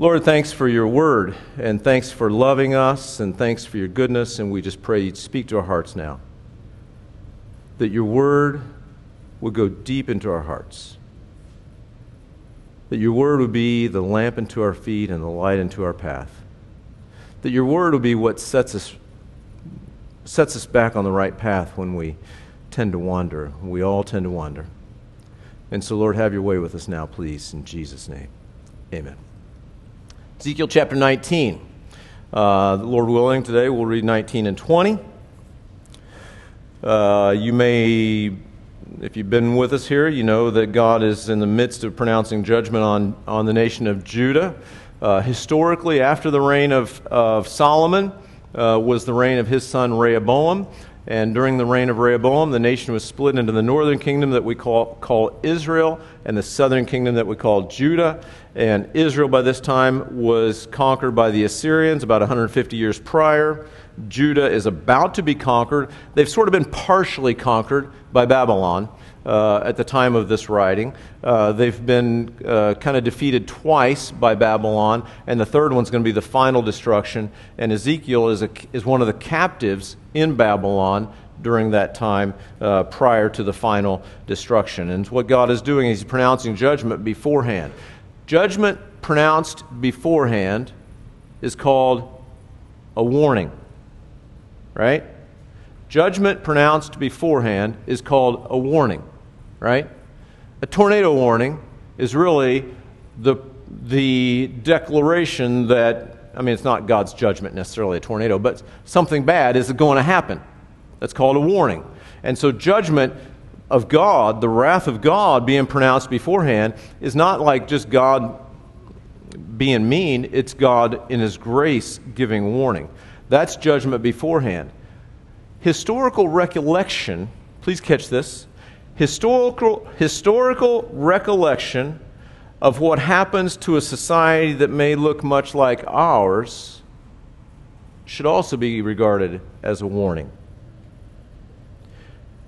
Lord, thanks for your word, and thanks for loving us, and thanks for your goodness, and we just pray you'd speak to our hearts now. That your word would go deep into our hearts. That your word would be the lamp into our feet and the light into our path. That your word will be what sets us, sets us back on the right path when we tend to wander. We all tend to wander. And so, Lord, have your way with us now, please, in Jesus' name. Amen. Ezekiel chapter 19. Uh, Lord willing, today we'll read 19 and 20. Uh, you may, if you've been with us here, you know that God is in the midst of pronouncing judgment on, on the nation of Judah. Uh, historically, after the reign of, of Solomon, uh, was the reign of his son Rehoboam. And during the reign of Rehoboam, the nation was split into the northern kingdom that we call, call Israel and the southern kingdom that we call Judah. And Israel, by this time, was conquered by the Assyrians about 150 years prior. Judah is about to be conquered. They've sort of been partially conquered by Babylon uh, at the time of this writing. Uh, they've been uh, kind of defeated twice by Babylon, and the third one's going to be the final destruction. And Ezekiel is, a, is one of the captives in Babylon during that time uh, prior to the final destruction. And what God is doing is pronouncing judgment beforehand. Judgment pronounced beforehand is called a warning, right? Judgment pronounced beforehand is called a warning right? A tornado warning is really the, the declaration that, I mean, it's not God's judgment necessarily, a tornado, but something bad is going to happen. That's called a warning. And so, judgment of God, the wrath of God being pronounced beforehand, is not like just God being mean, it's God in His grace giving warning. That's judgment beforehand. Historical recollection, please catch this, historical, historical recollection of what happens to a society that may look much like ours should also be regarded as a warning.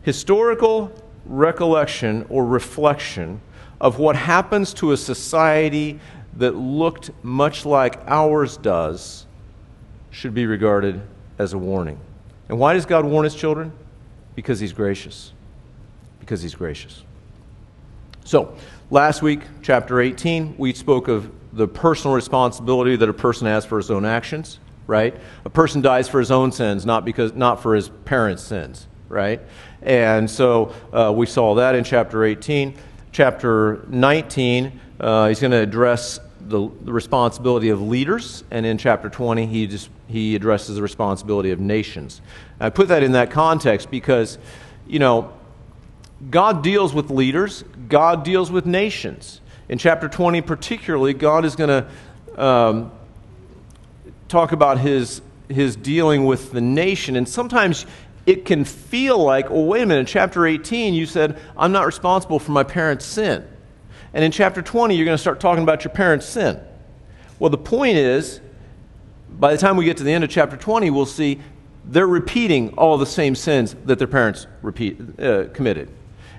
Historical recollection or reflection of what happens to a society that looked much like ours does should be regarded as a warning. And why does God warn his children? Because he's gracious because he's gracious. So, last week, chapter 18, we spoke of the personal responsibility that a person has for his own actions, right? A person dies for his own sins, not, because, not for his parents' sins, right? And so uh, we saw that in chapter 18. Chapter 19, uh, he's going to address the, the, responsibility of leaders, and in chapter 20, he, just, he addresses the responsibility of nations. I put that in that context because, you know, God deals with leaders, God deals with nations. In chapter 20, particularly, God is going to um, talk about his, his dealing with the nation. And sometimes it can feel like, well, wait a minute, in chapter 18, you said, I'm not responsible for my parents' sin. And in chapter 20, you're going to start talking about your parents' sin. Well, the point is, by the time we get to the end of chapter 20, we'll see they're repeating all the same sins that their parents repeat, uh, committed.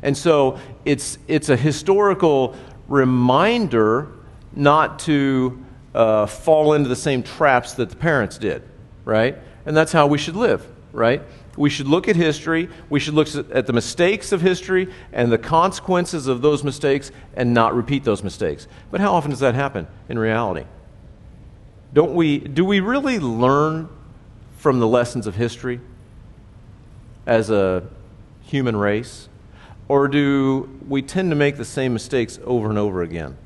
And so it's, it's a historical reminder not to uh, fall into the same traps that the parents did, right? And that's how we should live, right? We should look at history, we should look at the mistakes of history and the consequences of those mistakes and not repeat those mistakes. But how often does that happen in reality? Don't we, do we really learn from the lessons of history as a human race? Or do we tend to make the same mistakes over and over again?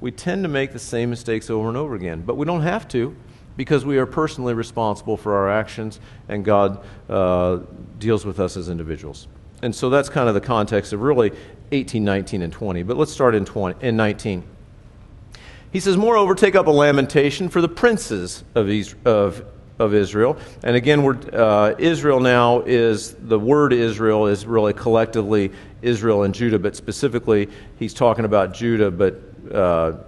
We tend to make the same mistakes over and over again, but we don't have to because we are personally responsible for our actions and God uh, deals with us as individuals. And so that's kind of the context of really 18, 19, and 20. But let's start in, 20, in 19. He says, Moreover, take up a lamentation for the princes of, of of Israel. And again, uh, Israel now is the word Israel is really collectively Israel and Judah, but specifically he's talking about Judah, but uh,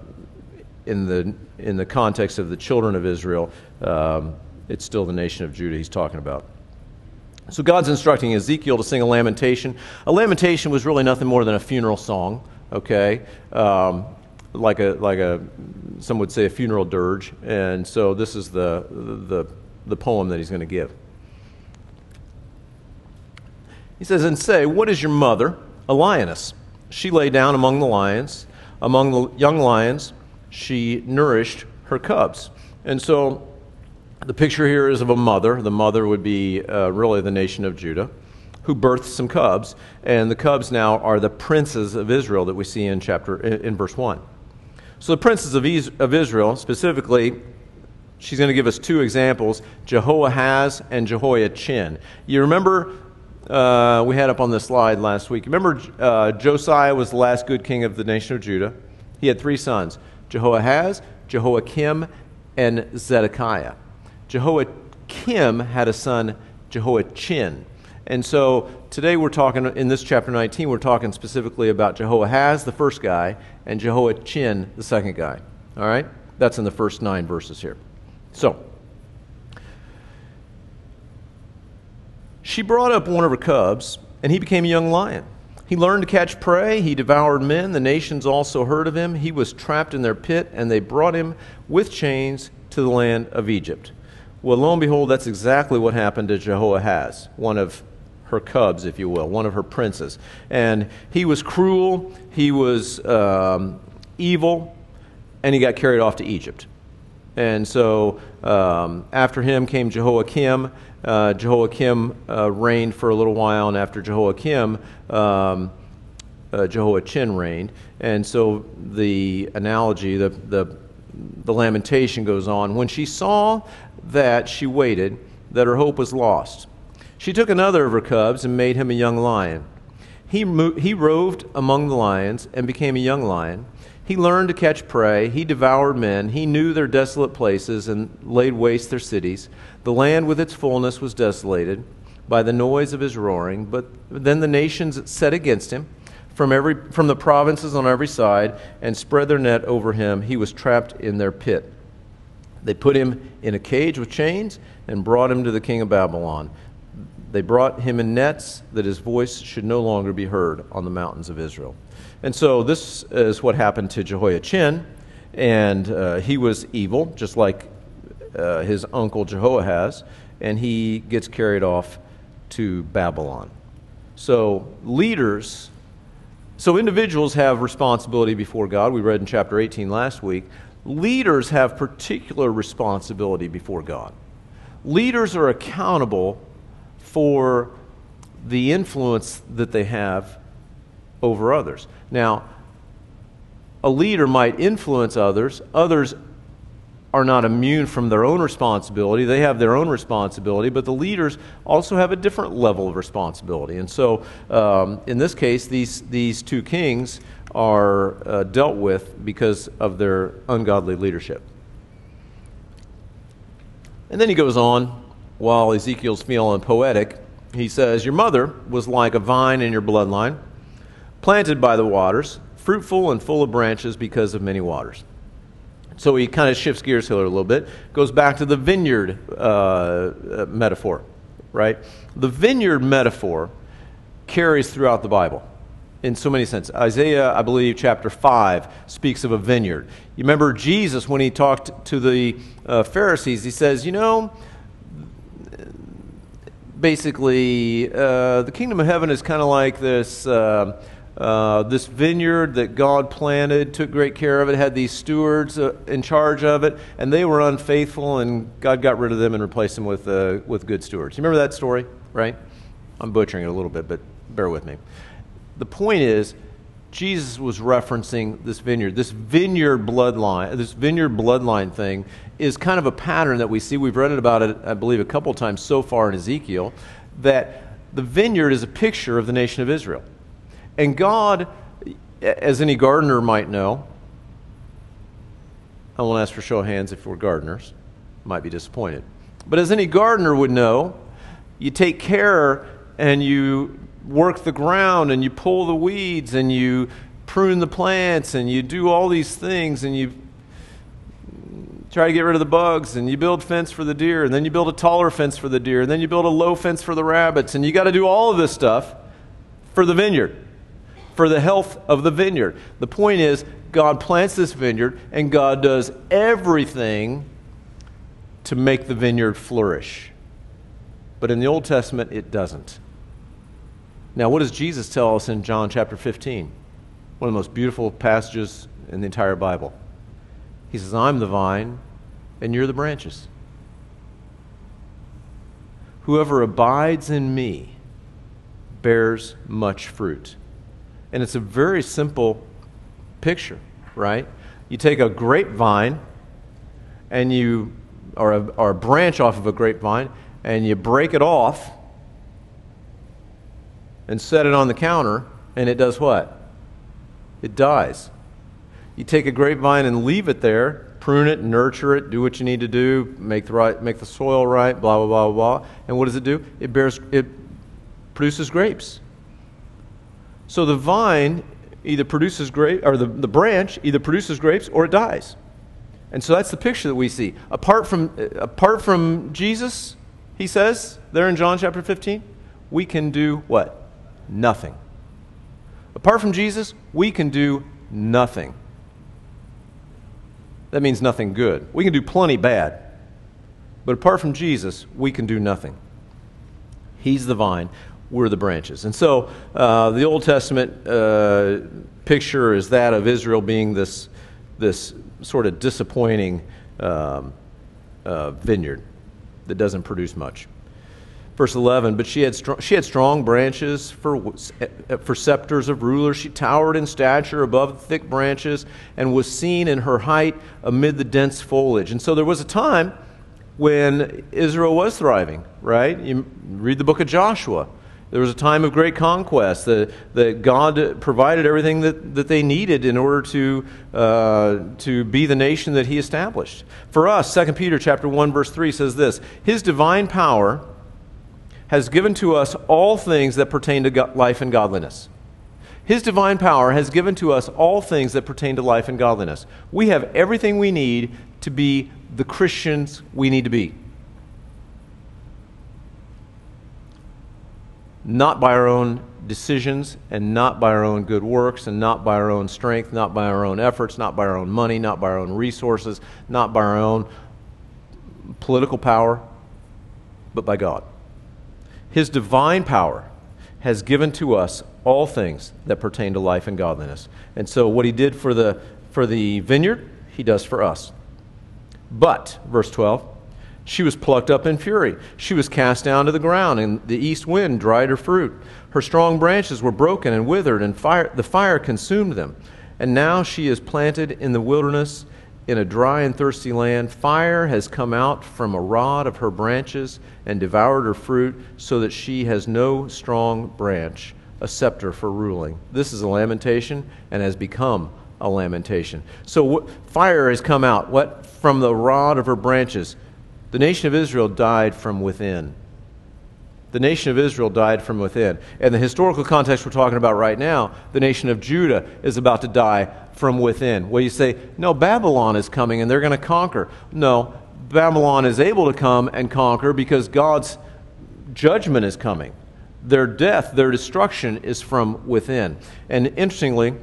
in the in the context of the children of Israel, um, it's still the nation of Judah he's talking about. So God's instructing Ezekiel to sing a lamentation. A lamentation was really nothing more than a funeral song. Okay. Um, like a like a some would say a funeral dirge, and so this is the the the poem that he's going to give. He says, "And say, what is your mother? A lioness. She lay down among the lions, among the young lions. She nourished her cubs." And so, the picture here is of a mother. The mother would be uh, really the nation of Judah who birthed some cubs, and the cubs now are the princes of Israel that we see in chapter in, in verse one. So the princes of Israel, specifically, she's going to give us two examples: Jehoahaz and Jehoiachin. You remember uh, we had up on the slide last week. Remember uh, Josiah was the last good king of the nation of Judah. He had three sons: Jehoahaz, Jehoiakim, and Zedekiah. Jehoiakim had a son, Jehoiachin. And so today we're talking, in this chapter 19, we're talking specifically about Jehoahaz, the first guy, and Jehoiachin, the second guy. All right? That's in the first nine verses here. So, she brought up one of her cubs, and he became a young lion. He learned to catch prey. He devoured men. The nations also heard of him. He was trapped in their pit, and they brought him with chains to the land of Egypt. Well, lo and behold, that's exactly what happened to Jehoahaz, one of her cubs, if you will, one of her princes. And he was cruel, he was um, evil, and he got carried off to Egypt. And so um, after him came Jehoiakim. Uh, Jehoiakim uh, reigned for a little while, and after Jehoiakim, um, uh, Jehoiachin reigned. And so the analogy, the, the, the lamentation goes on. When she saw that she waited, that her hope was lost, she took another of her cubs and made him a young lion. He, mo- he roved among the lions and became a young lion. He learned to catch prey. He devoured men. He knew their desolate places and laid waste their cities. The land with its fullness was desolated by the noise of his roaring. But then the nations set against him from, every, from the provinces on every side and spread their net over him. He was trapped in their pit. They put him in a cage with chains and brought him to the king of Babylon. They brought him in nets that his voice should no longer be heard on the mountains of Israel. And so this is what happened to Jehoiachin, and uh, he was evil, just like uh, his uncle Jehoahaz, and he gets carried off to Babylon. So leaders, so individuals have responsibility before God. We read in chapter 18 last week. Leaders have particular responsibility before God. Leaders are accountable for the influence that they have over others. Now, a leader might influence others, others are not immune from their own responsibility. They have their own responsibility, but the leaders also have a different level of responsibility. And so, um, in this case, these, these two kings are uh, dealt with because of their ungodly leadership. And then he goes on while Ezekiel's feeling poetic, he says, Your mother was like a vine in your bloodline, planted by the waters, fruitful and full of branches because of many waters. So he kind of shifts gears here a little bit, goes back to the vineyard uh, uh, metaphor, right? The vineyard metaphor carries throughout the Bible in so many senses. Isaiah, I believe, chapter 5 speaks of a vineyard. You remember Jesus when he talked to the uh, Pharisees, he says, You know, basically, uh, the kingdom of heaven is kind of like this. Uh, uh, this vineyard that God planted, took great care of it, had these stewards uh, in charge of it, and they were unfaithful, and God got rid of them and replaced them with, uh, with good stewards. You remember that story, right? I'm butchering it a little bit, but bear with me. The point is, Jesus was referencing this vineyard. This vineyard bloodline, this vineyard bloodline thing is kind of a pattern that we see. We've read about it, I believe, a couple times so far in Ezekiel, that the vineyard is a picture of the nation of Israel. And God, as any gardener might know, I won't ask for show of hands if we're gardeners, might be disappointed. But as any gardener would know, you take care and you work the ground and you pull the weeds and you prune the plants and you do all these things and you try to get rid of the bugs and you build fence for the deer and then you build a taller fence for the deer and then you build a low fence for the rabbits and you got to do all of this stuff for the vineyard for the health of the vineyard. The point is, God plants this vineyard, and God does everything to make the vineyard flourish. But in the Old Testament, it doesn't. Now, what does Jesus tell us in John chapter 15? One of the most beautiful passages in the entire Bible. He says, I'm the vine, and you're the branches. Whoever abides in me bears much fruit. And it's a very simple picture, right? You take a grapevine and you, or a, or a branch off of a grapevine, and you break it off and set it on the counter, and it does what? It dies. You take a grapevine and leave it there, prune it, nurture it, do what you need to do, make the right, make the soil right, blah blah blah blah. And what does it do? It bears, it produces grapes. So the vine either produces grape, or the, the branch either produces grapes or it dies. And so that's the picture that we see. Apart from, uh, apart from Jesus, he says there in John chapter 15, we can do what? Nothing. Apart from Jesus, we can do nothing. That means nothing good. We can do plenty bad. But apart from Jesus, we can do nothing. He's the vine, we're the branches. And so uh, the Old Testament uh, picture is that of Israel being this, this sort of disappointing um, uh, vineyard that doesn't produce much. Verse 11, but she had, strong, she had strong branches for, for scepters of rulers. She towered in stature above the thick branches and was seen in her height amid the dense foliage. And so there was a time when Israel was thriving, right? You read the book of Joshua. There was a time of great conquest that, that God provided everything that, that they needed in order to, uh, to be the nation that He established. For us, 2 Peter chapter 1, verse 3 says this His divine power has given to us all things that pertain to life and godliness. His divine power has given to us all things that pertain to life and godliness. We have everything we need to be the Christians we need to be. Not by our own decisions and not by our own good works and not by our own strength, not by our own efforts, not by our own money, not by our own resources, not by our own political power, but by God. His divine power has given to us all things that pertain to life and godliness. And so, what he did for the, for the vineyard, he does for us. But, verse 12, she was plucked up in fury. She was cast down to the ground, and the east wind dried her fruit. Her strong branches were broken and withered, and fire, the fire consumed them. And now she is planted in the wilderness in a dry and thirsty land. Fire has come out from a rod of her branches and devoured her fruit, so that she has no strong branch, a scepter for ruling. This is a lamentation and has become a lamentation. So fire has come out. What? From the rod of her branches. The nation of Israel died from within. The nation of Israel died from within. And the historical context we're talking about right now, the nation of Judah is about to die from within. Well, you say, no, Babylon is coming and they're going to conquer. No, Babylon is able to come and conquer because God's judgment is coming. Their death, their destruction is from within. And interestingly,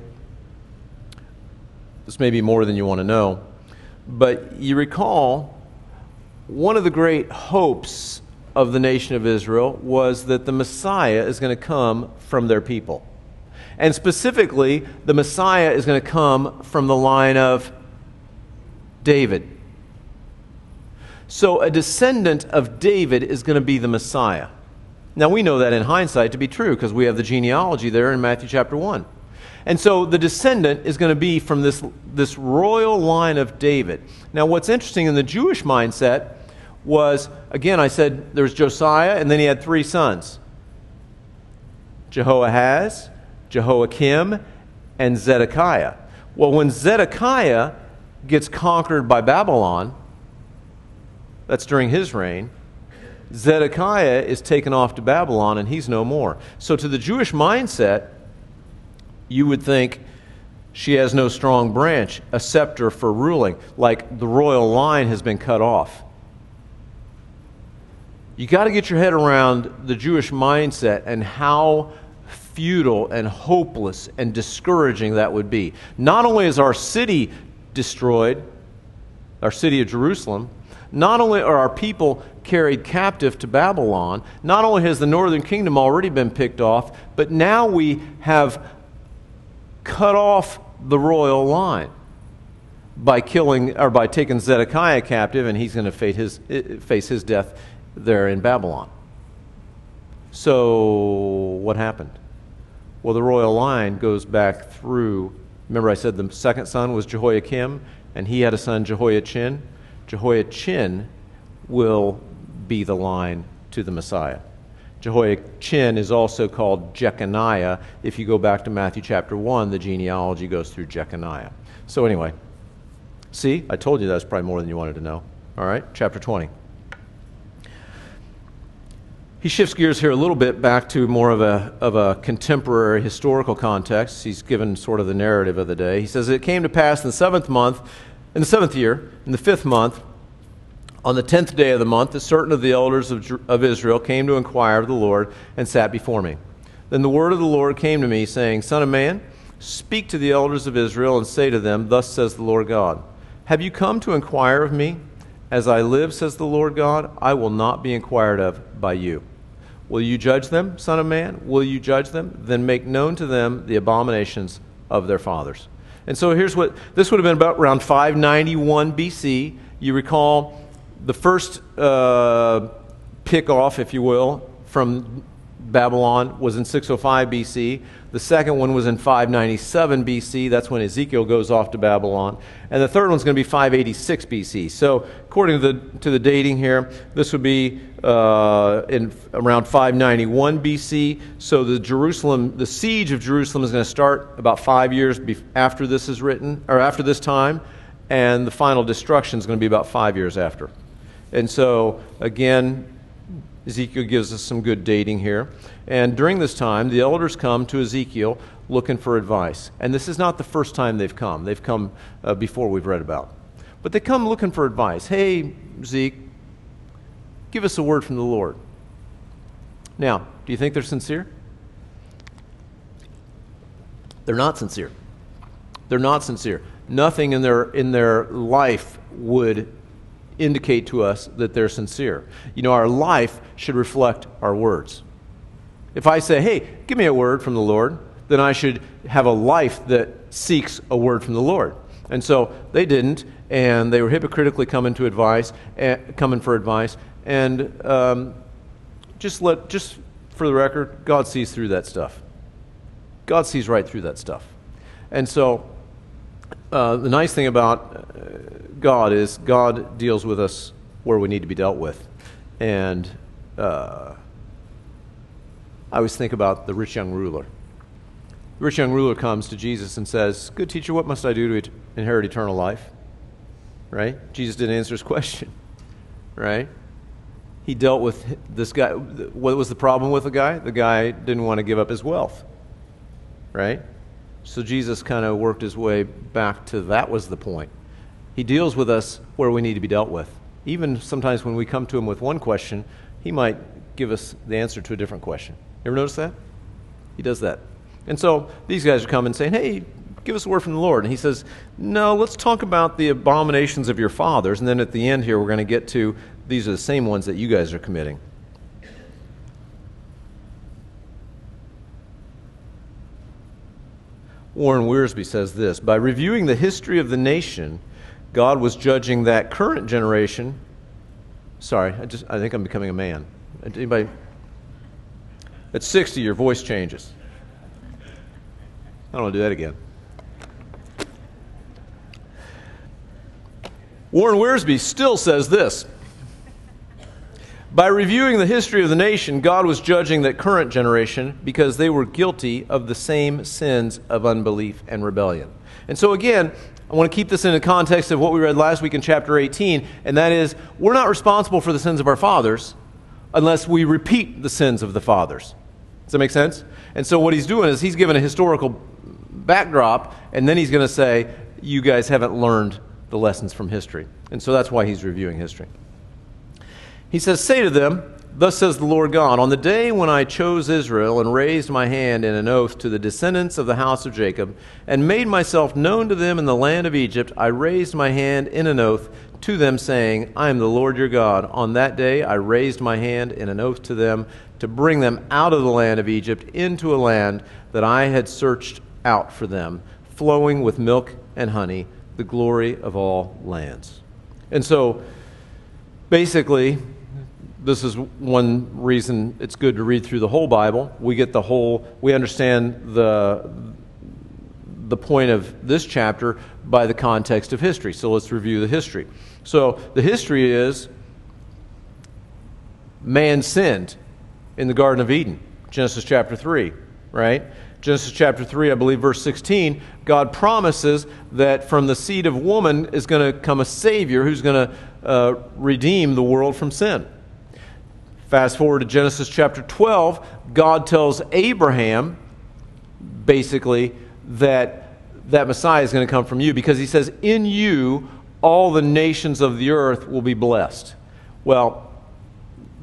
this may be more than you want to know, but you recall one of the great hopes of the nation of Israel was that the Messiah is going to come from their people. And specifically, the Messiah is going to come from the line of David. So, a descendant of David is going to be the Messiah. Now, we know that in hindsight to be true because we have the genealogy there in Matthew chapter 1. And so the descendant is going to be from this, this royal line of David. Now, what's interesting in the Jewish mindset was, again, I said there's Josiah, and then he had three sons Jehoahaz, Jehoiakim, and Zedekiah. Well, when Zedekiah gets conquered by Babylon, that's during his reign, Zedekiah is taken off to Babylon and he's no more. So, to the Jewish mindset, you would think she has no strong branch, a scepter for ruling, like the royal line has been cut off. You got to get your head around the Jewish mindset and how futile and hopeless and discouraging that would be. Not only is our city destroyed, our city of Jerusalem, not only are our people carried captive to Babylon, not only has the northern kingdom already been picked off, but now we have cut off the royal line by killing or by taking Zedekiah captive, and he's going to face his, face his death there in Babylon. So, what happened? Well, the royal line goes back through. Remember, I said the second son was Jehoiakim, and he had a son, Jehoiachin. Jehoiachin will be the line to the Messiah. Jehoiachin is also called Jeconiah. If you go back to Matthew chapter 1, the genealogy goes through Jeconiah. So, anyway, see, I told you that's probably more than you wanted to know. All right, chapter 20. He shifts gears here a little bit back to more of a, of a contemporary historical context. He's given sort of the narrative of the day. He says, It came to pass in the seventh month, in the seventh year, in the fifth month, on the tenth day of the month, that certain of the elders of, of Israel came to inquire of the Lord and sat before me. Then the word of the Lord came to me, saying, Son of man, speak to the elders of Israel and say to them, Thus says the Lord God, Have you come to inquire of me? As I live, says the Lord God, I will not be inquired of by you. Will you judge them, Son of Man? Will you judge them? Then make known to them the abominations of their fathers. And so here's what this would have been about around 591 BC. You recall the first uh, pick off, if you will, from Babylon was in 605 BC. The second one was in 597 BC. That's when Ezekiel goes off to Babylon. And the third one's going to be 586 BC. So, according to the, to the dating here, this would be uh, in around 591 BC. So, the Jerusalem, the siege of Jerusalem is going to start about five years after this is written, or after this time. And the final destruction is going to be about five years after. And so, again, Ezekiel gives us some good dating here. And during this time, the elders come to Ezekiel looking for advice. And this is not the first time they've come, they've come uh, before we've read about. But they come looking for advice. Hey, Zeke, give us a word from the Lord. Now, do you think they're sincere? They're not sincere. They're not sincere. Nothing in their, in their life would indicate to us that they're sincere. You know, our life should reflect our words. If I say, hey, give me a word from the Lord, then I should have a life that seeks a word from the Lord. And so they didn't, and they were hypocritically coming to advice, uh, coming for advice. And um, just let, just for the record, God sees through that stuff. God sees right through that stuff. And so uh, the nice thing about uh, God is God deals with us where we need to be dealt with. And uh, I always think about the rich young ruler. The rich young ruler comes to Jesus and says, Good teacher, what must I do to inherit eternal life? Right? Jesus didn't answer his question. Right? He dealt with this guy. What was the problem with the guy? The guy didn't want to give up his wealth. Right? So Jesus kind of worked his way back to that was the point. He deals with us where we need to be dealt with. Even sometimes when we come to him with one question, he might give us the answer to a different question. You ever notice that? He does that. And so these guys are coming saying, hey, give us a word from the Lord. And he says, no, let's talk about the abominations of your fathers. And then at the end here, we're going to get to these are the same ones that you guys are committing. Warren Wiersbe says this By reviewing the history of the nation, God was judging that current generation. Sorry, I, just, I think I'm becoming a man. Anybody? At 60, your voice changes. I don't want to do that again. Warren Wiersbe still says this by reviewing the history of the nation, God was judging that current generation because they were guilty of the same sins of unbelief and rebellion. And so, again, I want to keep this in the context of what we read last week in chapter 18, and that is we're not responsible for the sins of our fathers unless we repeat the sins of the fathers. Does that make sense? And so, what he's doing is he's given a historical backdrop, and then he's going to say, You guys haven't learned the lessons from history. And so that's why he's reviewing history. He says, Say to them, Thus says the Lord God On the day when I chose Israel and raised my hand in an oath to the descendants of the house of Jacob, and made myself known to them in the land of Egypt, I raised my hand in an oath to them, saying, I am the Lord your God. On that day I raised my hand in an oath to them to bring them out of the land of Egypt into a land that I had searched out for them, flowing with milk and honey, the glory of all lands. And so, basically, this is one reason it's good to read through the whole Bible. We get the whole, we understand the, the point of this chapter by the context of history. So let's review the history. So the history is man sinned in the Garden of Eden, Genesis chapter 3, right? Genesis chapter 3, I believe, verse 16, God promises that from the seed of woman is going to come a Savior who's going to uh, redeem the world from sin. Fast forward to Genesis chapter 12, God tells Abraham, basically, that that Messiah is going to come from you because he says, In you, all the nations of the earth will be blessed. Well,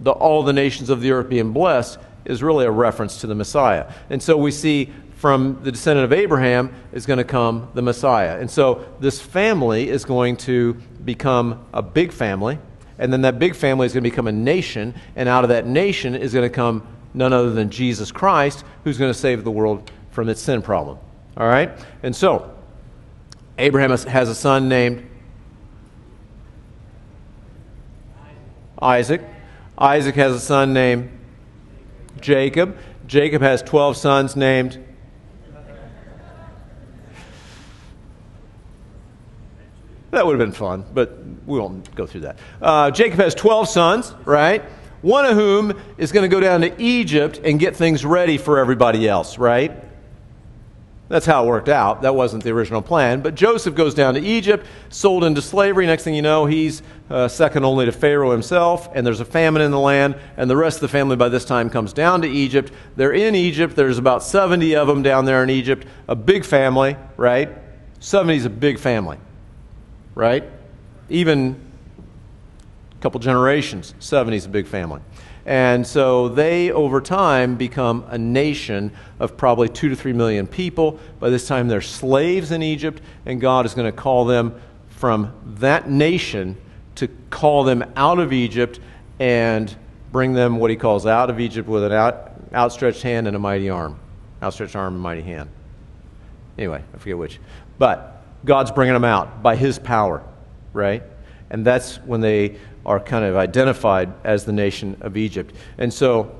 the, all the nations of the earth being blessed is really a reference to the Messiah. And so we see from the descendant of Abraham is going to come the Messiah. And so this family is going to become a big family and then that big family is going to become a nation, and out of that nation is going to come none other than Jesus Christ, who's going to save the world from its sin problem. All right? And so, Abraham has a son named Isaac. Isaac has a son named Jacob. Jacob has 12 sons named That would have been fun, but we won't go through that. Uh, Jacob has 12 sons, right? One of whom is going to go down to Egypt and get things ready for everybody else, right? That's how it worked out. That wasn't the original plan. But Joseph goes down to Egypt, sold into slavery. Next thing you know, he's uh, second only to Pharaoh himself, and there's a famine in the land, and the rest of the family by this time comes down to Egypt. They're in Egypt. There's about 70 of them down there in Egypt. A big family, right? 70 is a big family right? Even a couple generations, 70 is a big family. And so they, over time, become a nation of probably two to three million people. By this time, they're slaves in Egypt, and God is going to call them from that nation to call them out of Egypt and bring them what he calls out of Egypt with an out, outstretched hand and a mighty arm. Outstretched arm and mighty hand. Anyway, I forget which. But God's bringing them out by His power, right? And that's when they are kind of identified as the nation of Egypt. And so,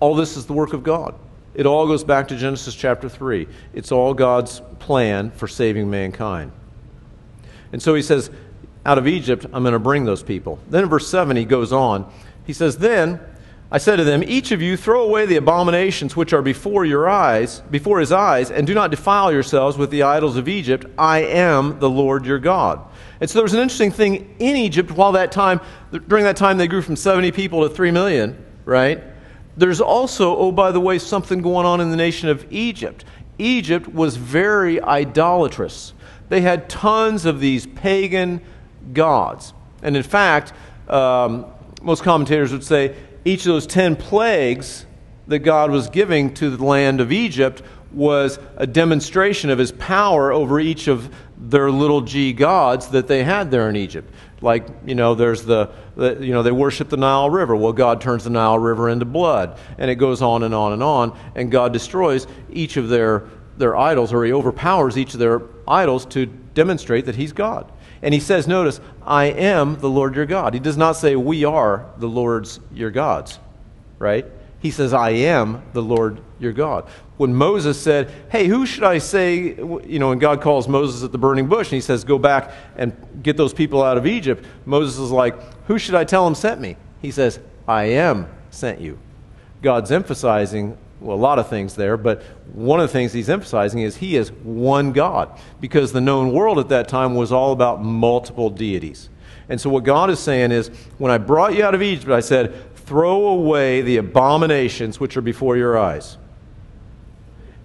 all this is the work of God. It all goes back to Genesis chapter 3. It's all God's plan for saving mankind. And so he says, Out of Egypt, I'm going to bring those people. Then in verse 7, he goes on. He says, Then I said to them, Each of you throw away the abominations which are before your eyes, before his eyes, and do not defile yourselves with the idols of Egypt. I am the Lord your God. And so there was an interesting thing in Egypt while that time, during that time, they grew from 70 people to 3 million, right? There's also, oh, by the way, something going on in the nation of Egypt. Egypt was very idolatrous. They had tons of these pagan gods. And in fact, um, most commentators would say each of those 10 plagues that God was giving to the land of Egypt was a demonstration of his power over each of their little g gods that they had there in Egypt. Like, you know, there's the, the, you know, they worship the Nile River. Well, God turns the Nile River into blood. And it goes on and on and on. And God destroys each of their, their idols, or he overpowers each of their idols to demonstrate that he's God. And he says, notice, I am the Lord your God. He does not say, we are the Lord's your gods, right? He says, I am the Lord your God. When Moses said, Hey, who should I say, you know, when God calls Moses at the burning bush and he says, Go back and get those people out of Egypt, Moses is like, Who should I tell him sent me? He says, I am sent you. God's emphasizing well, a lot of things there, but one of the things he's emphasizing is he is one God, because the known world at that time was all about multiple deities. And so, what God is saying is, when I brought you out of Egypt, I said, throw away the abominations which are before your eyes,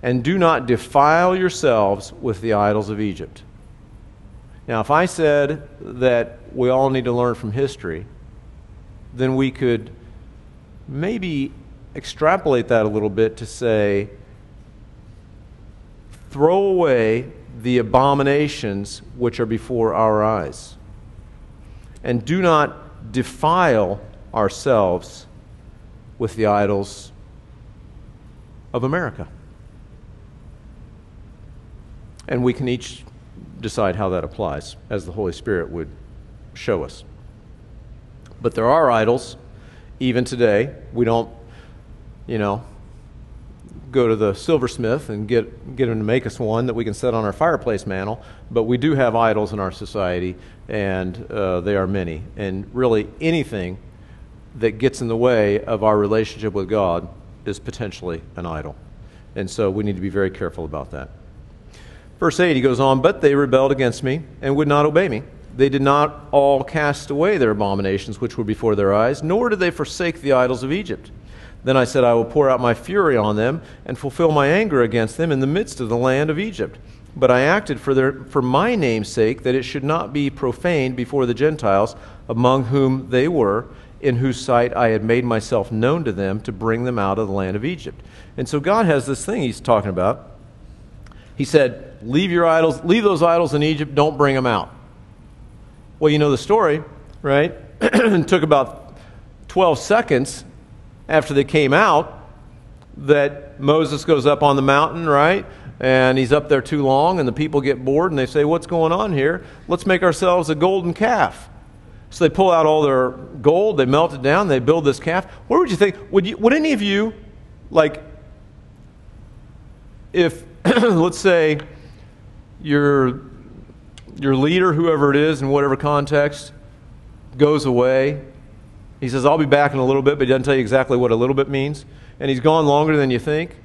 and do not defile yourselves with the idols of Egypt. Now, if I said that we all need to learn from history, then we could maybe extrapolate that a little bit to say, throw away the abominations which are before our eyes, and do not defile ourselves with the idols of America. And we can each decide how that applies as the Holy Spirit would show us. But there are idols, even today. We don't, you know, go to the silversmith and get, get him to make us one that we can set on our fireplace mantle. But we do have idols in our society, and uh, they are many. And really, anything that gets in the way of our relationship with God is potentially an idol. And so we need to be very careful about that. Verse 8, he goes on, But they rebelled against me and would not obey me. They did not all cast away their abominations which were before their eyes, nor did they forsake the idols of Egypt. Then I said, I will pour out my fury on them and fulfill my anger against them in the midst of the land of Egypt. But I acted for, their, for my name's sake, that it should not be profaned before the Gentiles, among whom they were, in whose sight I had made myself known to them to bring them out of the land of Egypt. And so God has this thing he's talking about. He said, Leave your idols, leave those idols in Egypt, don't bring them out. Well, you know the story, right? it took about 12 seconds after they came out that Moses goes up on the mountain, right? And he's up there too long, and the people get bored and they say, What's going on here? Let's make ourselves a golden calf. So they pull out all their gold, they melt it down, they build this calf. What would you think? Would, you, would any of you, like, if, let's say, your, your leader, whoever it is, in whatever context, goes away, he says, I'll be back in a little bit, but he doesn't tell you exactly what a little bit means, and he's gone longer than you think.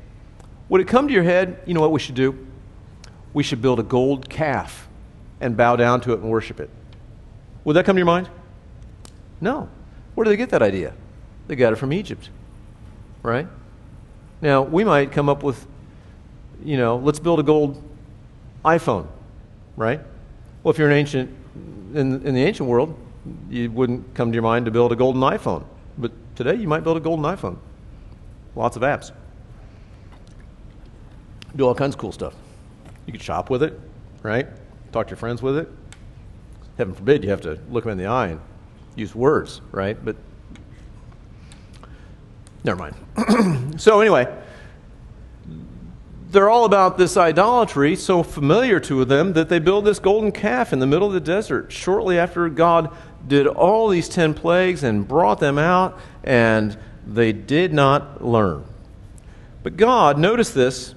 Would it come to your head, you know what we should do? We should build a gold calf and bow down to it and worship it. Would that come to your mind? No. Where did they get that idea? They got it from Egypt, right? Now, we might come up with, you know, let's build a gold iPhone, right? Well, if you're an ancient, in, in the ancient world, you wouldn't come to your mind to build a golden iPhone. But today, you might build a golden iPhone. Lots of apps. Do all kinds of cool stuff. You could shop with it, right? Talk to your friends with it. Heaven forbid you have to look them in the eye and use words, right? But never mind. so, anyway, they're all about this idolatry, so familiar to them that they build this golden calf in the middle of the desert shortly after God did all these 10 plagues and brought them out, and they did not learn. But God, notice this.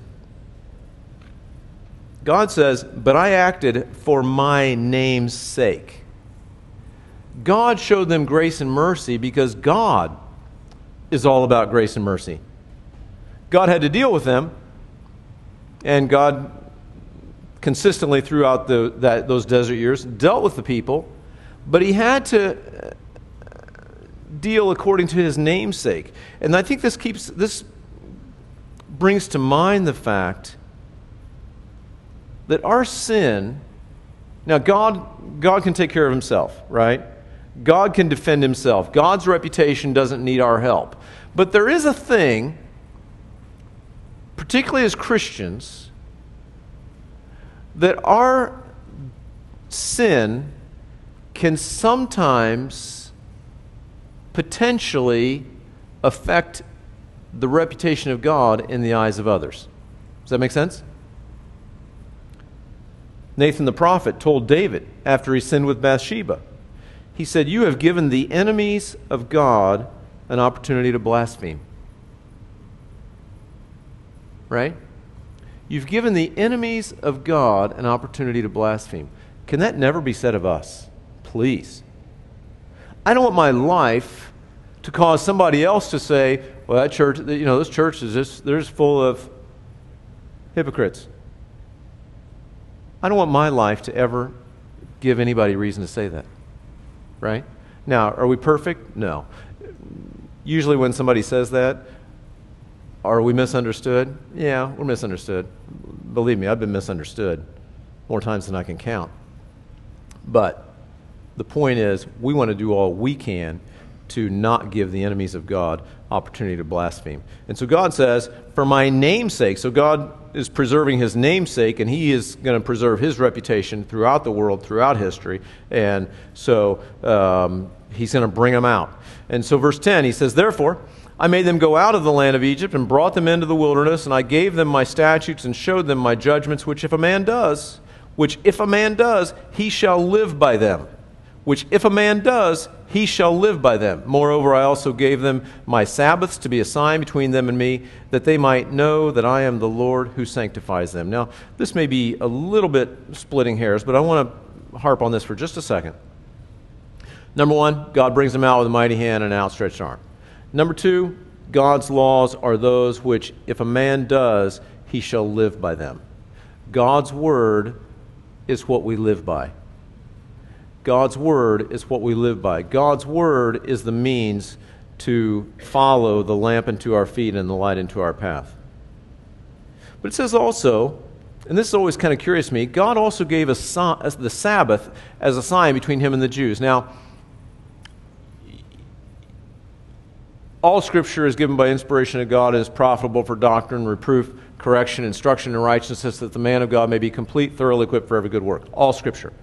God says, But I acted for my name's sake. God showed them grace and mercy because God is all about grace and mercy. God had to deal with them, and God consistently throughout the, that, those desert years dealt with the people, but he had to uh, deal according to his namesake. And I think this keeps this brings to mind the fact that our sin now God God can take care of himself, right? God can defend himself. God's reputation doesn't need our help. But there is a thing, particularly as Christians, that our sin can sometimes potentially affect the reputation of God in the eyes of others. Does that make sense? Nathan the prophet told David after he sinned with Bathsheba he said, You have given the enemies of God an opportunity to blaspheme. Right? You've given the enemies of God an opportunity to blaspheme. Can that never be said of us? Please. I don't want my life to cause somebody else to say, well, that church, you know, this church is just, they're just full of hypocrites. I don't want my life to ever give anybody reason to say that right? Now, are we perfect? No. Usually, when somebody says that, are we misunderstood? Yeah, we're misunderstood. Believe me, I've been misunderstood more times than I can count. But the point is, we want to do all we can to not give the enemies of God opportunity to blaspheme. And so God says, For my name's sake, so God is preserving his namesake, and he is going to preserve his reputation throughout the world, throughout history. And so um, he's going to bring them out. And so, verse 10, he says, Therefore, I made them go out of the land of Egypt and brought them into the wilderness, and I gave them my statutes and showed them my judgments, which if a man does, which if a man does, he shall live by them. Which if a man does, he shall live by them. Moreover, I also gave them my Sabbaths to be a sign between them and me, that they might know that I am the Lord who sanctifies them. Now, this may be a little bit splitting hairs, but I want to harp on this for just a second. Number one, God brings them out with a mighty hand and an outstretched arm. Number two, God's laws are those which, if a man does, he shall live by them. God's word is what we live by. God's word is what we live by. God's word is the means to follow the lamp into our feet and the light into our path. But it says also, and this is always kind of curious to me, God also gave us the Sabbath as a sign between him and the Jews. Now, all scripture is given by inspiration of God and is profitable for doctrine, reproof, correction, instruction in righteousness, that the man of God may be complete, thoroughly equipped for every good work. All scripture.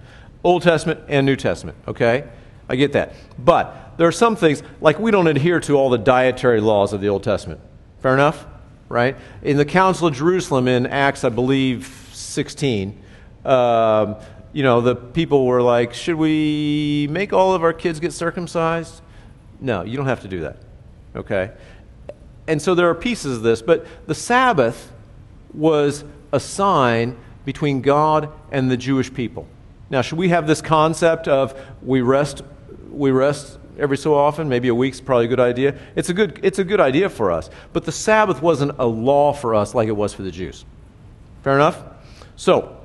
Old Testament and New Testament, okay? I get that. But there are some things, like we don't adhere to all the dietary laws of the Old Testament. Fair enough? Right? In the Council of Jerusalem in Acts, I believe, 16, um, you know, the people were like, should we make all of our kids get circumcised? No, you don't have to do that. Okay? And so there are pieces of this, but the Sabbath was a sign between God and the Jewish people. Now, should we have this concept of we rest, we rest every so often? Maybe a week's probably a good idea. It's a good, it's a good idea for us. But the Sabbath wasn't a law for us like it was for the Jews. Fair enough? So,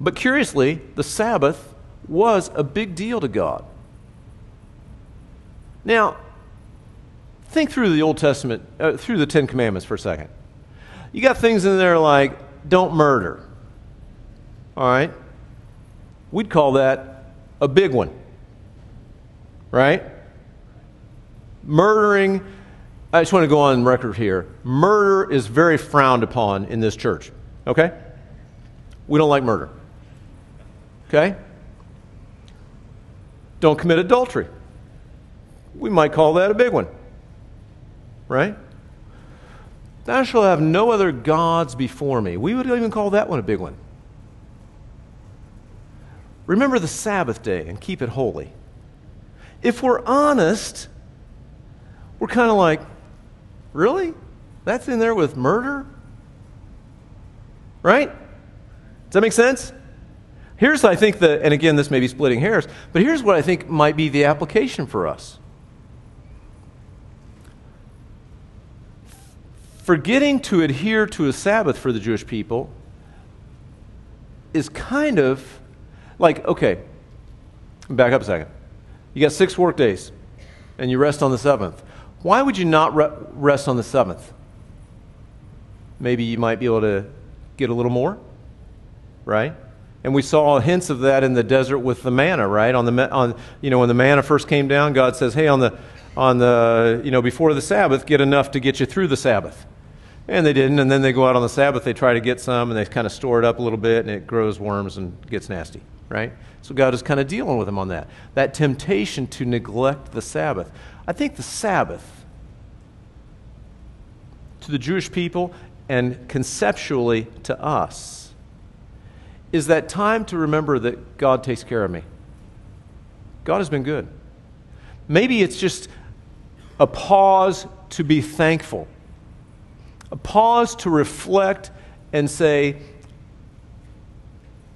but curiously, the Sabbath was a big deal to God. Now, think through the Old Testament, uh, through the Ten Commandments for a second. You got things in there like don't murder. All right? We'd call that a big one. Right? Murdering, I just want to go on record here. Murder is very frowned upon in this church. Okay? We don't like murder. Okay? Don't commit adultery. We might call that a big one. Right? Thou shalt have no other gods before me. We would even call that one a big one. Remember the Sabbath day and keep it holy. If we're honest, we're kind of like, really? That's in there with murder? Right? Does that make sense? Here's, I think, the, and again, this may be splitting hairs, but here's what I think might be the application for us. Forgetting to adhere to a Sabbath for the Jewish people is kind of like, okay, back up a second. You got six work days, and you rest on the seventh. Why would you not re- rest on the seventh? Maybe you might be able to get a little more, right? And we saw hints of that in the desert with the manna, right? On the on you know when the manna first came down, God says, "Hey, on the on the you know before the Sabbath, get enough to get you through the Sabbath." And they didn't, and then they go out on the Sabbath, they try to get some, and they kind of store it up a little bit, and it grows worms and gets nasty right? So God is kind of dealing with him on that. That temptation to neglect the Sabbath. I think the Sabbath to the Jewish people and conceptually to us is that time to remember that God takes care of me. God has been good. Maybe it's just a pause to be thankful, a pause to reflect and say,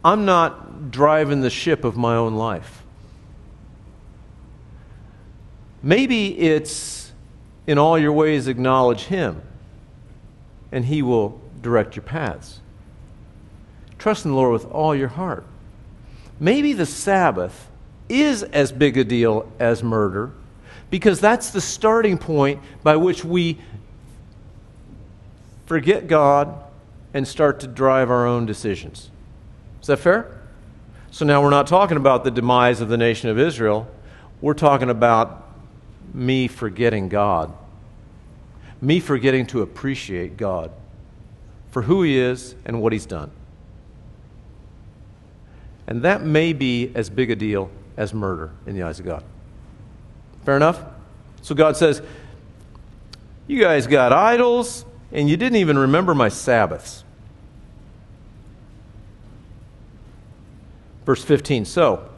I'm not driving the ship of my own life. Maybe it's in all your ways acknowledge Him, and He will direct your paths. Trust in the Lord with all your heart. Maybe the Sabbath is as big a deal as murder because that's the starting point by which we forget God and start to drive our own decisions. Is that fair? So now we're not talking about the demise of the nation of Israel. We're talking about me forgetting God, me forgetting to appreciate God for who He is and what He's done. And that may be as big a deal as murder in the eyes of God. Fair enough? So God says, You guys got idols, and you didn't even remember my Sabbaths. Verse 15 So,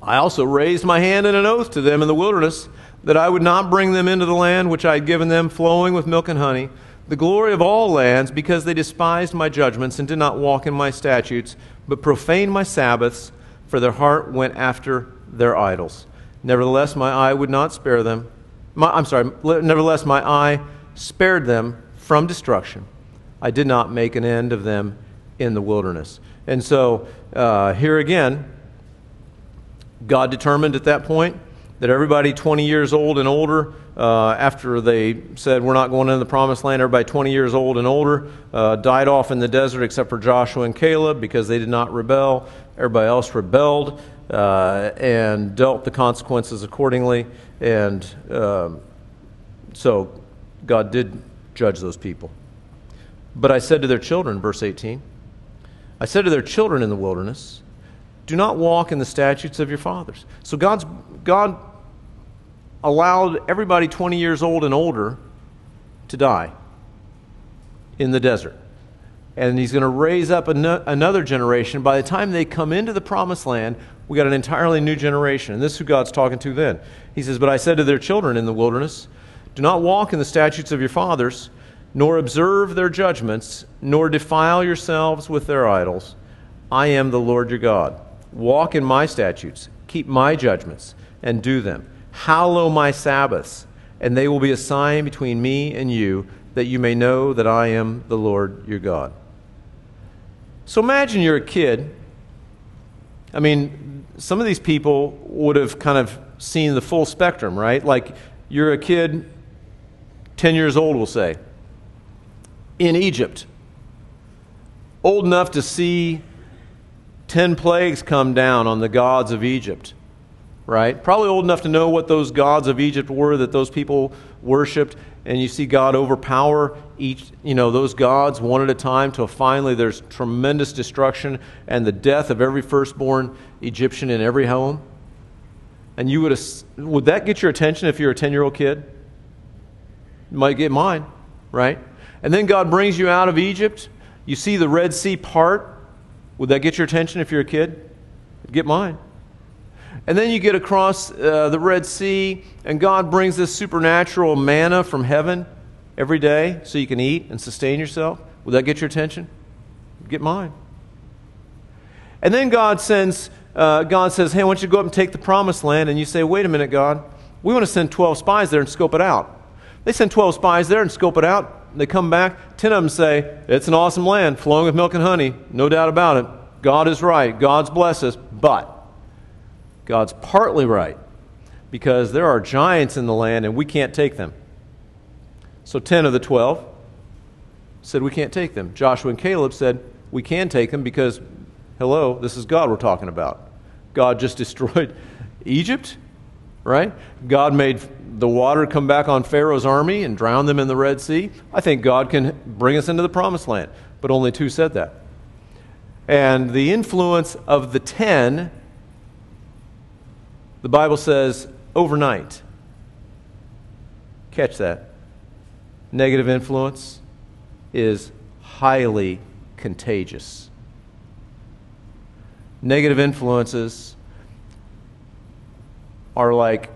I also raised my hand in an oath to them in the wilderness that I would not bring them into the land which I had given them, flowing with milk and honey, the glory of all lands, because they despised my judgments and did not walk in my statutes, but profaned my Sabbaths, for their heart went after their idols. Nevertheless, my eye would not spare them. My, I'm sorry, nevertheless, my eye spared them from destruction. I did not make an end of them in the wilderness. And so, uh, here again, God determined at that point that everybody 20 years old and older, uh, after they said, We're not going into the promised land, everybody 20 years old and older uh, died off in the desert except for Joshua and Caleb because they did not rebel. Everybody else rebelled uh, and dealt the consequences accordingly. And um, so God did judge those people. But I said to their children, verse 18, I said to their children in the wilderness, do not walk in the statutes of your fathers. So God's, God allowed everybody 20 years old and older to die in the desert. And he's going to raise up an- another generation. By the time they come into the promised land, we got an entirely new generation. And this is who God's talking to then. He says, But I said to their children in the wilderness, Do not walk in the statutes of your fathers, nor observe their judgments, nor defile yourselves with their idols. I am the Lord your God. Walk in my statutes, keep my judgments, and do them. Hallow my Sabbaths, and they will be a sign between me and you, that you may know that I am the Lord your God. So imagine you're a kid. I mean, some of these people would have kind of seen the full spectrum, right? Like you're a kid, 10 years old, we'll say, in Egypt, old enough to see ten plagues come down on the gods of Egypt, right? Probably old enough to know what those gods of Egypt were that those people worshiped. And you see God overpower each, you know, those gods one at a time till finally there's tremendous destruction and the death of every firstborn Egyptian in every home. And you would, would that get your attention if you're a 10 year old kid? Might get mine, right? And then God brings you out of Egypt. You see the Red Sea part would that get your attention if you're a kid? get mine. And then you get across uh, the Red Sea, and God brings this supernatural manna from heaven every day so you can eat and sustain yourself. Would that get your attention? get mine. And then God sends, uh, God says, Hey, I want you to go up and take the promised land. And you say, Wait a minute, God. We want to send 12 spies there and scope it out. They send 12 spies there and scope it out. They come back, 10 of them say, It's an awesome land, flowing with milk and honey, no doubt about it. God is right. God's blessed us. But God's partly right because there are giants in the land and we can't take them. So 10 of the 12 said, We can't take them. Joshua and Caleb said, We can take them because, hello, this is God we're talking about. God just destroyed Egypt, right? God made the water come back on Pharaoh's army and drown them in the Red Sea, I think God can bring us into the promised land. But only two said that. And the influence of the ten, the Bible says overnight. Catch that. Negative influence is highly contagious. Negative influences are like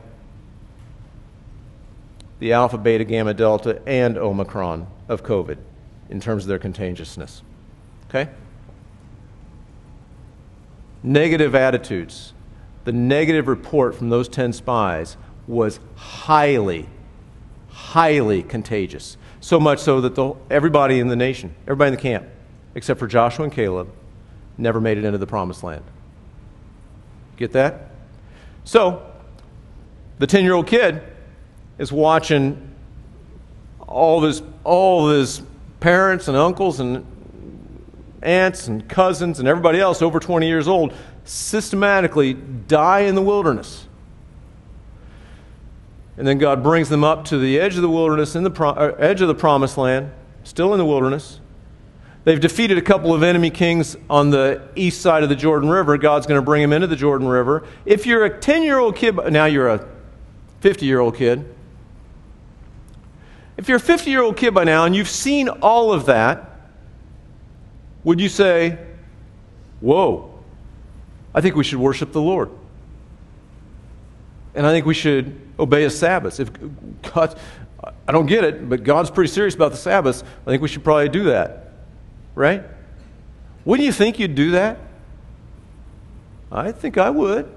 the alpha, beta, gamma, delta, and omicron of COVID in terms of their contagiousness. Okay? Negative attitudes. The negative report from those 10 spies was highly, highly contagious. So much so that the, everybody in the nation, everybody in the camp, except for Joshua and Caleb, never made it into the promised land. Get that? So, the 10 year old kid is watching all of his, all of his parents and uncles and aunts and cousins and everybody else over 20 years old systematically die in the wilderness. And then God brings them up to the edge of the wilderness, in the pro- uh, edge of the promised land, still in the wilderness. They've defeated a couple of enemy kings on the east side of the Jordan River. God's going to bring them into the Jordan River. If you're a 10 year old kid, now you're a 50 year old kid. If you're a 50 year old kid by now and you've seen all of that, would you say, Whoa, I think we should worship the Lord? And I think we should obey his Sabbaths. If God, I don't get it, but God's pretty serious about the Sabbaths, I think we should probably do that right? Wouldn't you think you'd do that? I think I would.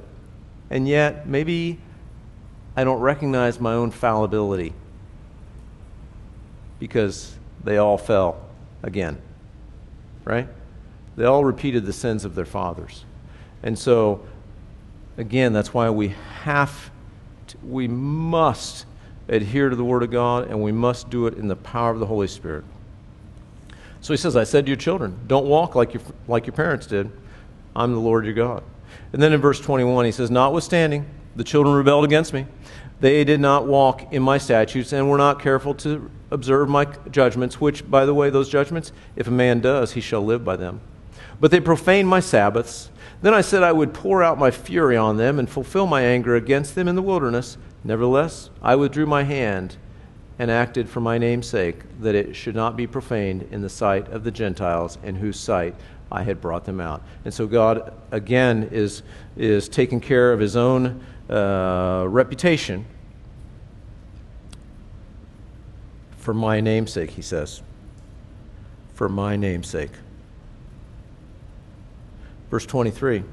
And yet, maybe I don't recognize my own fallibility because they all fell again, right? They all repeated the sins of their fathers. And so, again, that's why we have to, we must adhere to the Word of God and we must do it in the power of the Holy Spirit. So he says, I said to your children, don't walk like your, like your parents did. I'm the Lord your God. And then in verse 21, he says, Notwithstanding, the children rebelled against me. They did not walk in my statutes and were not careful to observe my judgments, which, by the way, those judgments, if a man does, he shall live by them. But they profaned my Sabbaths. Then I said I would pour out my fury on them and fulfill my anger against them in the wilderness. Nevertheless, I withdrew my hand and acted for my name's sake, that it should not be profaned in the sight of the Gentiles, in whose sight I had brought them out. And so God, again, is, is taking care of his own uh, reputation for my name's sake, he says. For my name's sake. Verse 23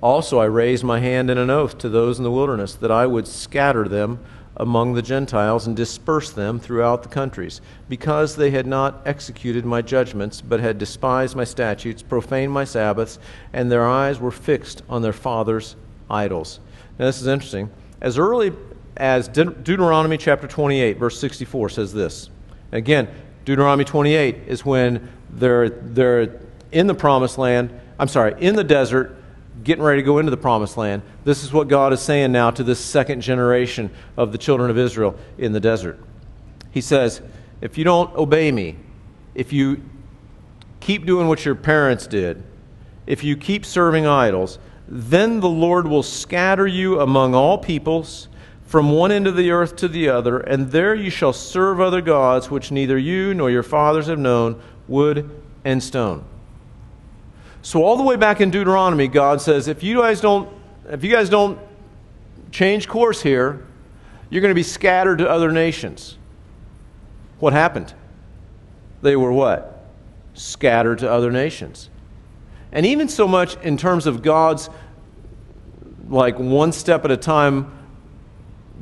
Also I raised my hand in an oath to those in the wilderness that I would scatter them among the Gentiles and disperse them throughout the countries, because they had not executed my judgments, but had despised my statutes, profaned my Sabbaths, and their eyes were fixed on their fathers' idols. Now, this is interesting. As early as De- Deuteronomy chapter 28, verse 64 says this. Again, Deuteronomy 28 is when they're, they're in the promised land, I'm sorry, in the desert getting ready to go into the promised land. This is what God is saying now to this second generation of the children of Israel in the desert. He says, If you don't obey me, if you keep doing what your parents did, if you keep serving idols, then the Lord will scatter you among all peoples from one end of the earth to the other, and there you shall serve other gods which neither you nor your fathers have known, wood and stone. So all the way back in Deuteronomy, God says, if you guys don't, if you guys don't change course here, you're going to be scattered to other nations. What happened? They were what? Scattered to other nations. And even so much in terms of God's like one step at a time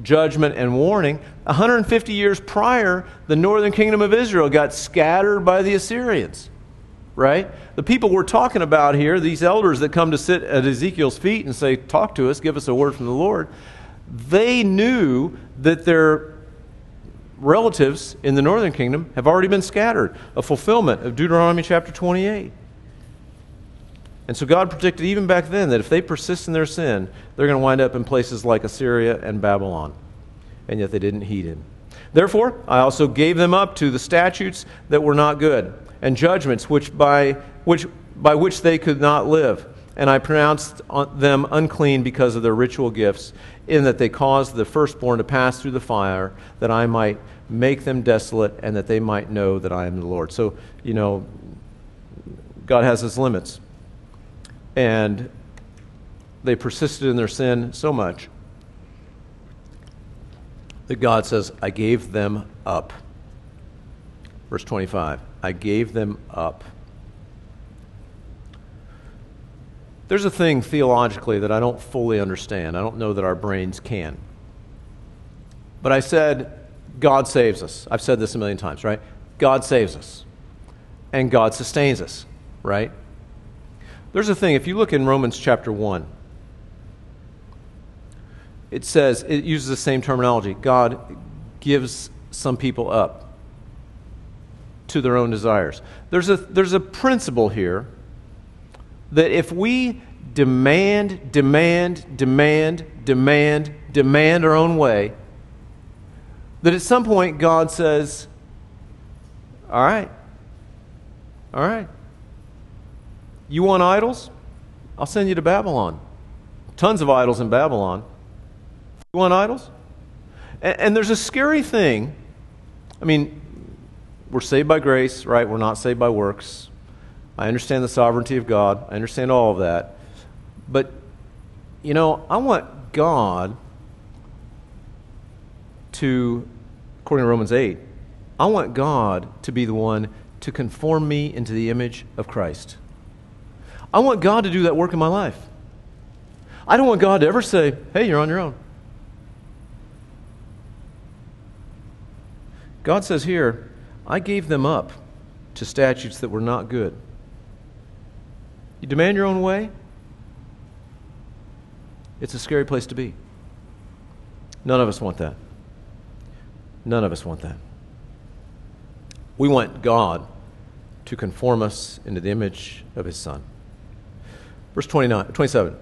judgment and warning, 150 years prior, the northern kingdom of Israel got scattered by the Assyrians right? The people we're talking about here, these elders that come to sit at Ezekiel's feet and say, Talk to us, give us a word from the Lord, they knew that their relatives in the northern kingdom have already been scattered, a fulfillment of Deuteronomy chapter 28. And so God predicted even back then that if they persist in their sin, they're going to wind up in places like Assyria and Babylon. And yet they didn't heed him. Therefore, I also gave them up to the statutes that were not good and judgments which by, which, by which they could not live. And I pronounced them unclean because of their ritual gifts, in that they caused the firstborn to pass through the fire, that I might make them desolate, and that they might know that I am the Lord. So, you know, God has his limits. And they persisted in their sin so much that God says, I gave them up. Verse 25. I gave them up. There's a thing theologically that I don't fully understand. I don't know that our brains can. But I said, God saves us. I've said this a million times, right? God saves us. And God sustains us, right? There's a thing, if you look in Romans chapter 1, it says, it uses the same terminology. God gives some people up to their own desires. There's a, there's a principle here that if we demand, demand, demand, demand, demand our own way, That at some point God says, All right, all right. You want idols? I'll send you to Babylon. Tons of idols in Babylon. You want idols? And, and there's a scary thing. I mean, we're saved by grace, right? We're not saved by works. I understand the sovereignty of God. I understand all of that. But, you know, I want God to, according to Romans 8, I want God to be the one to conform me into the image of Christ. I want God to do that work in my life. I don't want God to ever say, hey, you're on your own. God says here, I gave them up to statutes that were not good. You demand your own way? It's a scary place to be. None of us want that. None of us want that. We want God to conform us into the image of his Son. Verse 29, 27.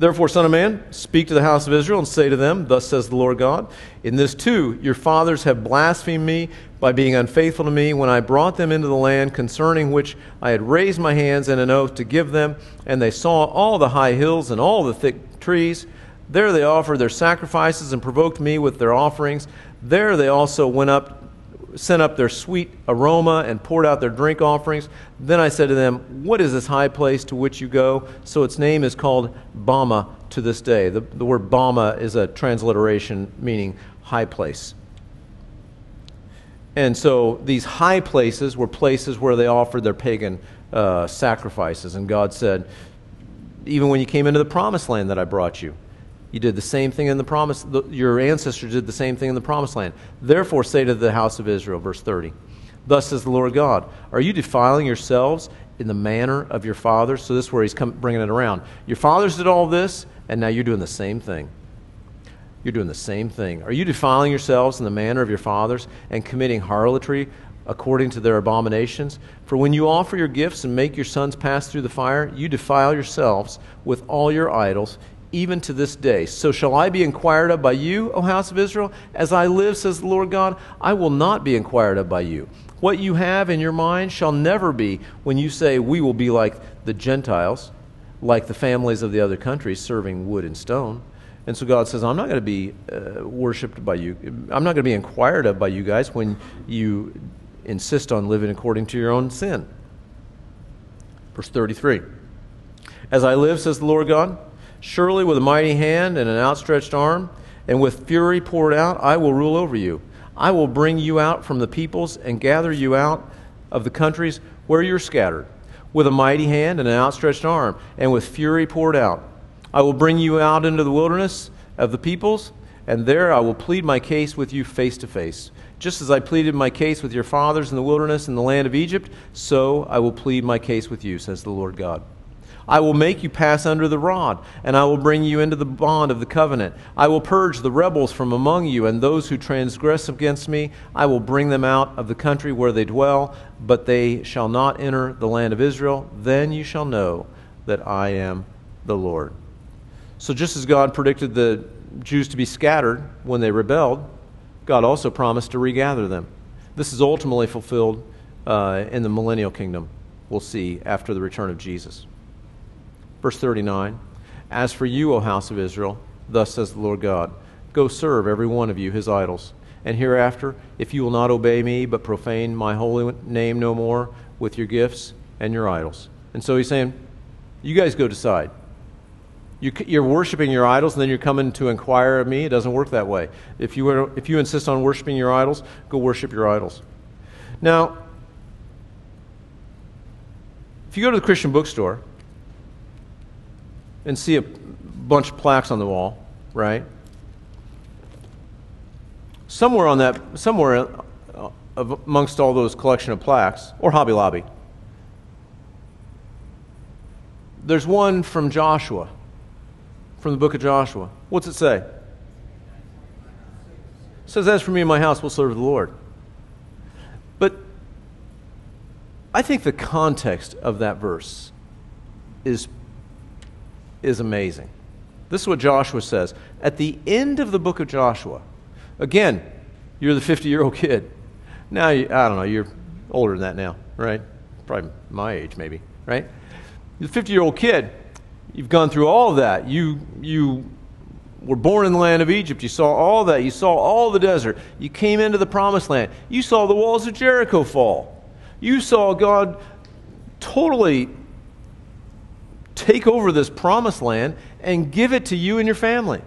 Therefore, Son of Man, speak to the house of Israel and say to them, Thus says the Lord God, In this too your fathers have blasphemed me by being unfaithful to me when I brought them into the land concerning which I had raised my hands in an oath to give them, and they saw all the high hills and all the thick trees. There they offered their sacrifices and provoked me with their offerings. There they also went up sent up their sweet aroma and poured out their drink offerings. Then I said to them, What is this high place to which you go? So its name is called Bama to this day. The, the word Bama is a transliteration meaning high place. And so these high places were places where they offered their pagan uh, sacrifices. And God said, Even when you came into the promised land that I brought you, you did the same thing in the promise. The, your ancestors did the same thing in the promised land. Therefore, say to the house of Israel, verse 30, Thus says the Lord God, Are you defiling yourselves in the manner of your fathers? So this is where he's come, bringing it around. Your fathers did all this, and now you're doing the same thing. You're doing the same thing. Are you defiling yourselves in the manner of your fathers and committing harlotry according to their abominations? For when you offer your gifts and make your sons pass through the fire, you defile yourselves with all your idols even to this day. So shall I be inquired of by you, O house of Israel? As I live, says the Lord God, I will not be inquired of by you. What you have in your mind shall never be when you say, We will be like the Gentiles, like the families of the other countries, serving wood and stone. And so God says, I'm not going to be uh, worshiped by you. I'm not going to be inquired of by you guys when you insist on living according to your own sin. Verse 33 As I live, says the Lord God, Surely with a mighty hand and an outstretched arm, and with fury poured out, I will rule over you. I will bring you out from the peoples and gather you out of the countries where you're scattered, with a mighty hand and an outstretched arm, and with fury poured out. I will bring you out into the wilderness of the peoples, and there I will plead my case with you face to face. Just as I pleaded my case with your fathers in the wilderness in the land of Egypt, so I will plead my case with you, says the Lord God. I will make you pass under the rod, and I will bring you into the bond of the covenant. I will purge the rebels from among you, and those who transgress against me, I will bring them out of the country where they dwell, but they shall not enter the land of Israel. Then you shall know that I am the Lord. So, just as God predicted the Jews to be scattered when they rebelled, God also promised to regather them. This is ultimately fulfilled uh, in the millennial kingdom, we'll see after the return of Jesus. Verse 39 As for you, O house of Israel, thus says the Lord God, go serve every one of you his idols. And hereafter, if you will not obey me, but profane my holy name no more with your gifts and your idols. And so he's saying, You guys go decide. You, are worshiping your idols, and then you're coming to inquire of me. It doesn't work that way. If you, were, if you insist on worshiping your idols, go worship your idols. Now, if you go to the Christian bookstore, and see a bunch of plaques on the wall, right? Somewhere on that, somewhere uh, amongst all those collection of plaques, or Hobby Lobby, there's one from Joshua, from the book of Joshua. What's it say? It says, As for me and my house, we'll serve the Lord. But I think the context of that verse is is amazing. This is what Joshua says. At the end of the book of Joshua, again, You're the 50 year old kid. Now, you, I don't know, you're older than that now, right? Probably my age, maybe, right? You're the 50 year old kid. You've gone through all of that. You, you were born in the land of Egypt. You saw all that. You saw all the desert. You came into the promised land. You saw the walls of Jericho fall. You saw God totally take over this promised land and give it to you and your family.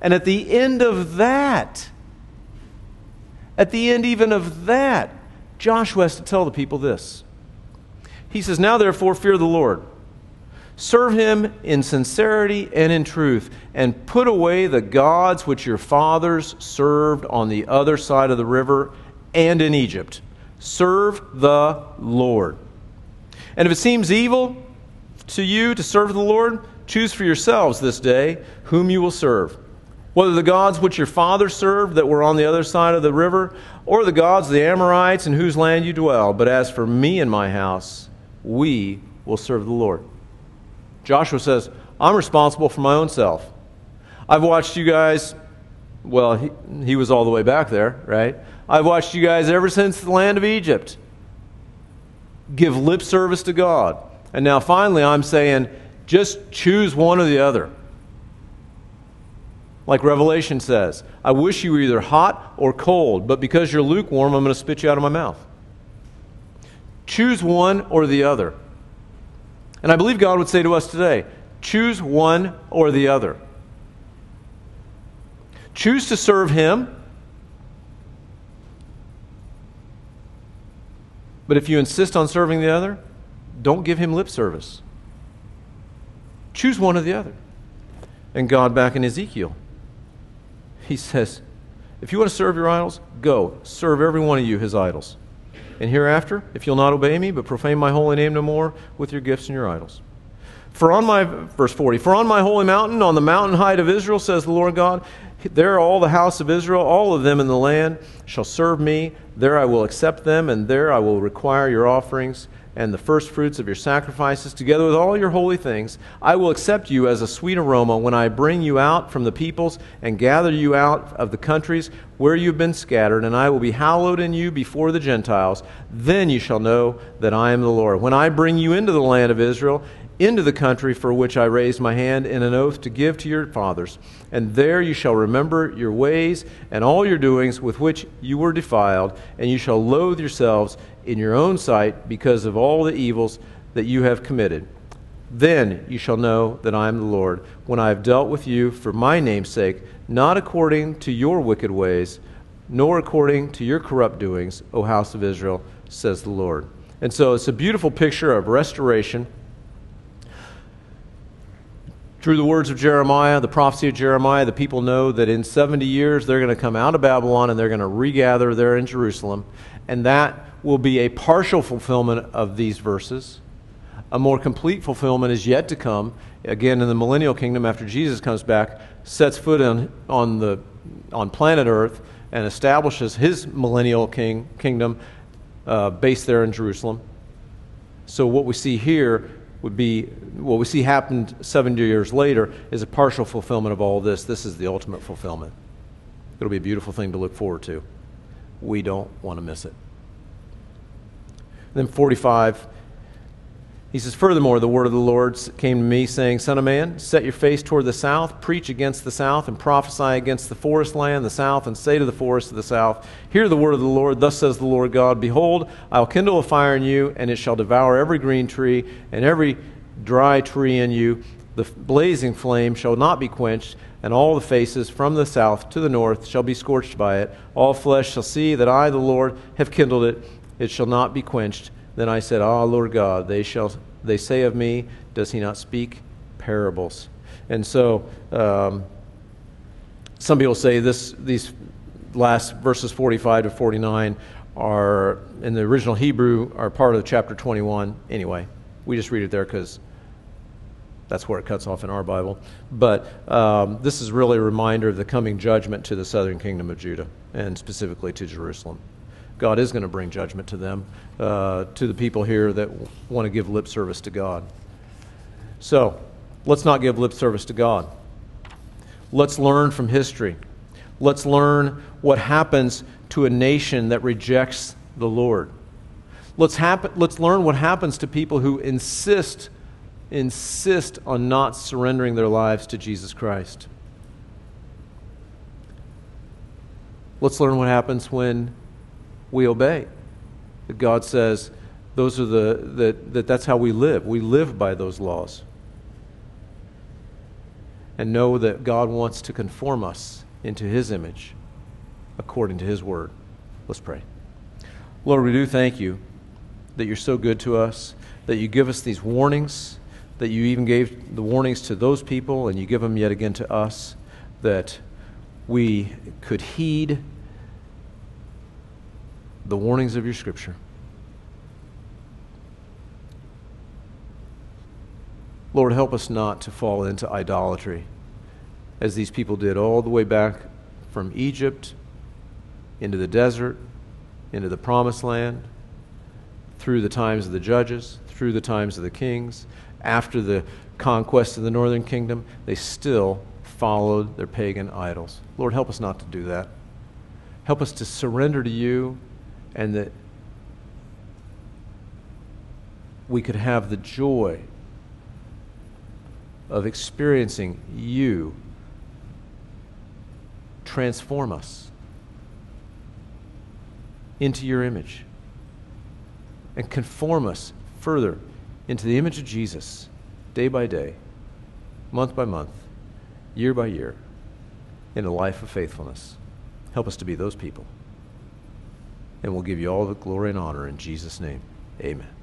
And at the end of that, at the end even of that, Joshua has to tell the people this. He says, Now therefore, fear the Lord. Serve him in sincerity and in truth, and put away the gods which your fathers served on the other side of the river and in Egypt. Serve the Lord. And if it seems evil to you to serve the Lord, choose for yourselves this day whom you will serve whether the gods which your fathers served that were on the other side of the river, or the gods of the Amorites in whose land you dwell. But as for me and my house, we will serve the Lord. Joshua says, I'm responsible for my own self. I've watched you guys, well, he, he was all the way back there, right? I've watched you guys ever since the land of Egypt give lip service to God. And now finally, I'm saying, just choose one or the other like Revelation says. I wish you were either hot or cold, but because you're lukewarm, I'm going to spit you out of my mouth. Choose one or the other. And I believe God would say to us today choose one or the other. Choose to serve Him. But if you insist on serving the other, don't give Him lip service. Choose one or the other. And God back in Ezekiel he says, If you want to serve your idols, go, serve every one of you his idols. And hereafter, if you'll not obey me, but profane my holy name no more with your gifts and your idols. For on my, verse 40, for on my holy mountain, on the mountain height of Israel, says the Lord God, there all the house of Israel, all of them in the land, shall serve me. There I will accept them, and there I will require your offerings and the firstfruits of your sacrifices, together with all your holy things. I will accept you as a sweet aroma when I bring you out from the peoples and gather you out of the countries where you have been scattered, and I will be hallowed in you before the Gentiles. Then you shall know that I am the Lord. When I bring you into the land of Israel, into the country for which I raised my hand in an oath to give to your fathers. And there you shall remember your ways and all your doings with which you were defiled, and you shall loathe yourselves in your own sight because of all the evils that you have committed. Then you shall know that I am the Lord, when I have dealt with you for my name's sake, not according to your wicked ways, nor according to your corrupt doings, O house of Israel, says the Lord. And so it's a beautiful picture of restoration. Through the words of Jeremiah, the prophecy of Jeremiah, the people know that in 70 years they're going to come out of Babylon and they're going to regather there in Jerusalem. And that will be a partial fulfillment of these verses. A more complete fulfillment is yet to come. Again, in the millennial kingdom, after Jesus comes back, sets foot on, on, the, on planet Earth, and establishes his millennial king, kingdom uh, based there in Jerusalem. So, what we see here would be what we see happened 70 years later is a partial fulfillment of all this. This is the ultimate fulfillment. It'll be a beautiful thing to look forward to. We don't want to miss it. And then 45, he says, Furthermore, the word of the Lord came to me, saying, Son of man, set your face toward the south, preach against the south, and prophesy against the forest land, the south, and say to the forest of the south, Hear the word of the Lord. Thus says the Lord God Behold, I will kindle a fire in you, and it shall devour every green tree and every dry tree in you. The blazing flame shall not be quenched, and all the faces from the south to the north shall be scorched by it. All flesh shall see that I, the Lord, have kindled it it shall not be quenched. Then I said, Ah, Lord God, they shall they say of me, does he not speak parables? And so um, some people say this these last verses 45 to 49 are in the original Hebrew are part of chapter 21. Anyway, we just read it there because that's where it cuts off in our Bible. But um, this is really a reminder of the coming judgment to the southern kingdom of Judah and specifically to Jerusalem. God is going to bring judgment to them, uh, to the people here that want to give lip service to God. So, let's not give lip service to God. Let's learn from history. Let's learn what happens to a nation that rejects the Lord. Let's, let's learn what happens to people who insist, insist on not surrendering their lives to Jesus Christ. Let's learn what happens when we obey. God says those are the that, that that's how we live. We live by those laws. And know that God wants to conform us into his image according to his word. Let's pray. Lord, we do thank you that you're so good to us, that you give us these warnings, that you even gave the warnings to those people, and you give them yet again to us, that we could heed the warnings of your scripture. Lord, help us not to fall into idolatry as these people did all the way back from Egypt into the desert, into the promised land, through the times of the judges, through the times of the kings. After the conquest of the northern kingdom, they still followed their pagan idols. Lord, help us not to do that. Help us to surrender to you and that we could have the joy of experiencing you transform us into your image and conform us further into the image of Jesus day by day, month by month, year by year, in a life of faithfulness. Help us to be those people. And we'll give you all the glory and honor in Jesus' name. Amen.